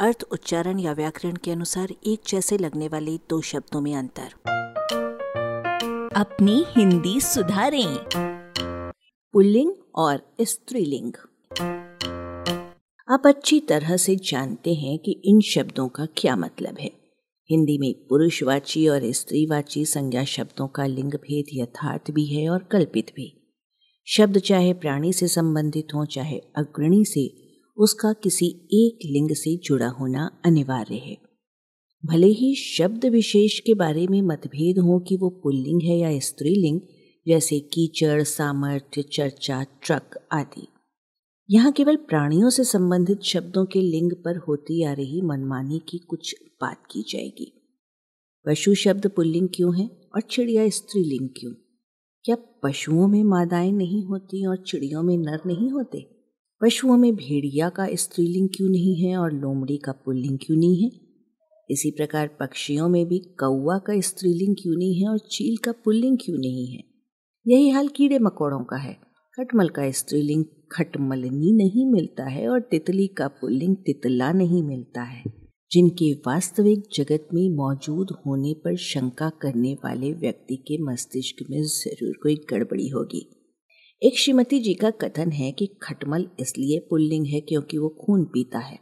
अर्थ उच्चारण या व्याकरण के अनुसार एक जैसे लगने वाले दो शब्दों में अंतर। अपनी हिंदी सुधारें। पुल्लिंग और स्त्रीलिंग। आप अच्छी तरह से जानते हैं कि इन शब्दों का क्या मतलब है। हिंदी में पुरुषवाची और स्त्रीवाची संज्ञा शब्दों का लिंग भेद यथार्थ भी है और कल्पित भी। शब्द चाहे प्राणी से संबंधित हो चाहे अग्रणी से उसका किसी एक लिंग से जुड़ा होना अनिवार्य है। भले ही शब्द विशेष के बारे में मतभेद हो कि वो पुल्लिंग है या स्त्रीलिंग, जैसे कीचड़, सामर्थ्य, चर्चा, ट्रक आदि। यहाँ केवल प्राणियों से संबंधित शब्दों के लिंग पर होती आ रही मनमानी की कुछ बात की जाएगी। पशु शब्द पुल्लिंग क्यों है और चिड़िया स्त्रीलिंग क्यों? क्या पशुओं में मादाएँ नहीं होती और चिड़ियों में नर नहीं होते? पशुओं में भेड़िया का स्त्रीलिंग क्यों नहीं है और लोमड़ी का पुल्लिंग क्यों नहीं है? इसी प्रकार पक्षियों में भी कौआ का स्त्रीलिंग क्यों नहीं है और चील का पुल्लिंग क्यों नहीं है? यही हाल कीड़े मकोड़ों का है। खटमल का स्त्रीलिंग खटमलनी नहीं मिलता है और तितली का पुल्लिंग तितला नहीं मिलता है। जिनके वास्तविक जगत में मौजूद होने पर शंका करने वाले व्यक्ति के मस्तिष्क में ज़रूर कोई गड़बड़ी होगी। एक श्रीमती जी का कथन है कि खटमल इसलिए पुल्लिंग है क्योंकि वो खून पीता है।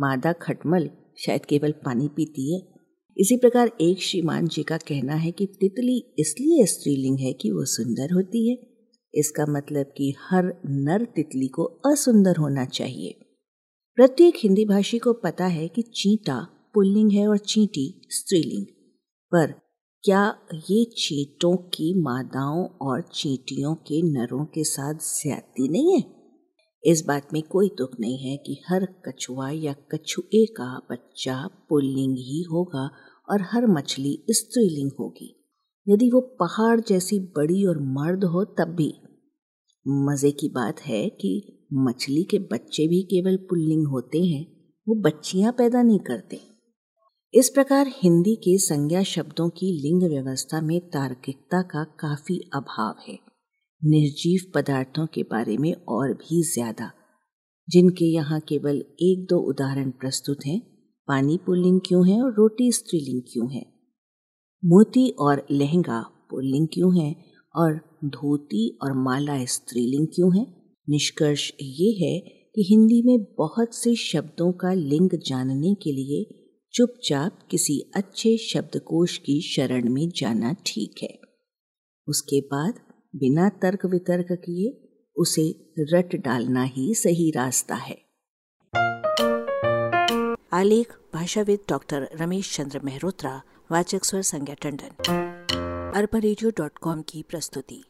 मादा खटमल शायद केवल पानी पीती है। इसी प्रकार एक श्रीमान जी का कहना है कि तितली इसलिए स्त्रीलिंग है कि वो सुंदर होती है। इसका मतलब कि हर नर तितली को असुंदर होना चाहिए। प्रत्येक हिंदी भाषी को पता है कि चींटा पुल्लिंग है और चींटी स्त्रीलिंग। पर क्या ये चीटों की मादाओं और चीटियों के नरों के साथ ज्यादती नहीं है? इस बात में कोई दुख नहीं है कि हर कछुआ या कछुए का बच्चा पुल्लिंग ही होगा और हर मछली स्त्रीलिंग होगी। यदि वो पहाड़ जैसी बड़ी और मर्द हो, तब भी। मज़े की बात है कि मछली के बच्चे भी केवल पुल्लिंग होते हैं, वो बच्चियाँ पैदा नहीं करते। इस प्रकार हिंदी के संज्ञा शब्दों की लिंग व्यवस्था में तार्किकता का काफ़ी अभाव है। निर्जीव पदार्थों के बारे में और भी ज़्यादा। जिनके यहाँ केवल एक दो उदाहरण प्रस्तुत हैं पानी पुल्लिंग क्यों है और रोटी स्त्रीलिंग क्यों है? मोती और लहंगा पुल्लिंग क्यों है और धोती और माला स्त्रीलिंग क्यों है? निष्कर्ष ये है कि हिंदी में बहुत से शब्दों का लिंग जानने के लिए चुपचाप किसी अच्छे शब्दकोश की शरण में जाना ठीक है। उसके बाद बिना तर्क वितर्क किए उसे रट डालना ही सही रास्ता है। आलेख, भाषाविद डॉक्टर रमेश चंद्र मेहरोत्रा, वाचक स्वर संज्ञा टंडन। अरबा की प्रस्तुति।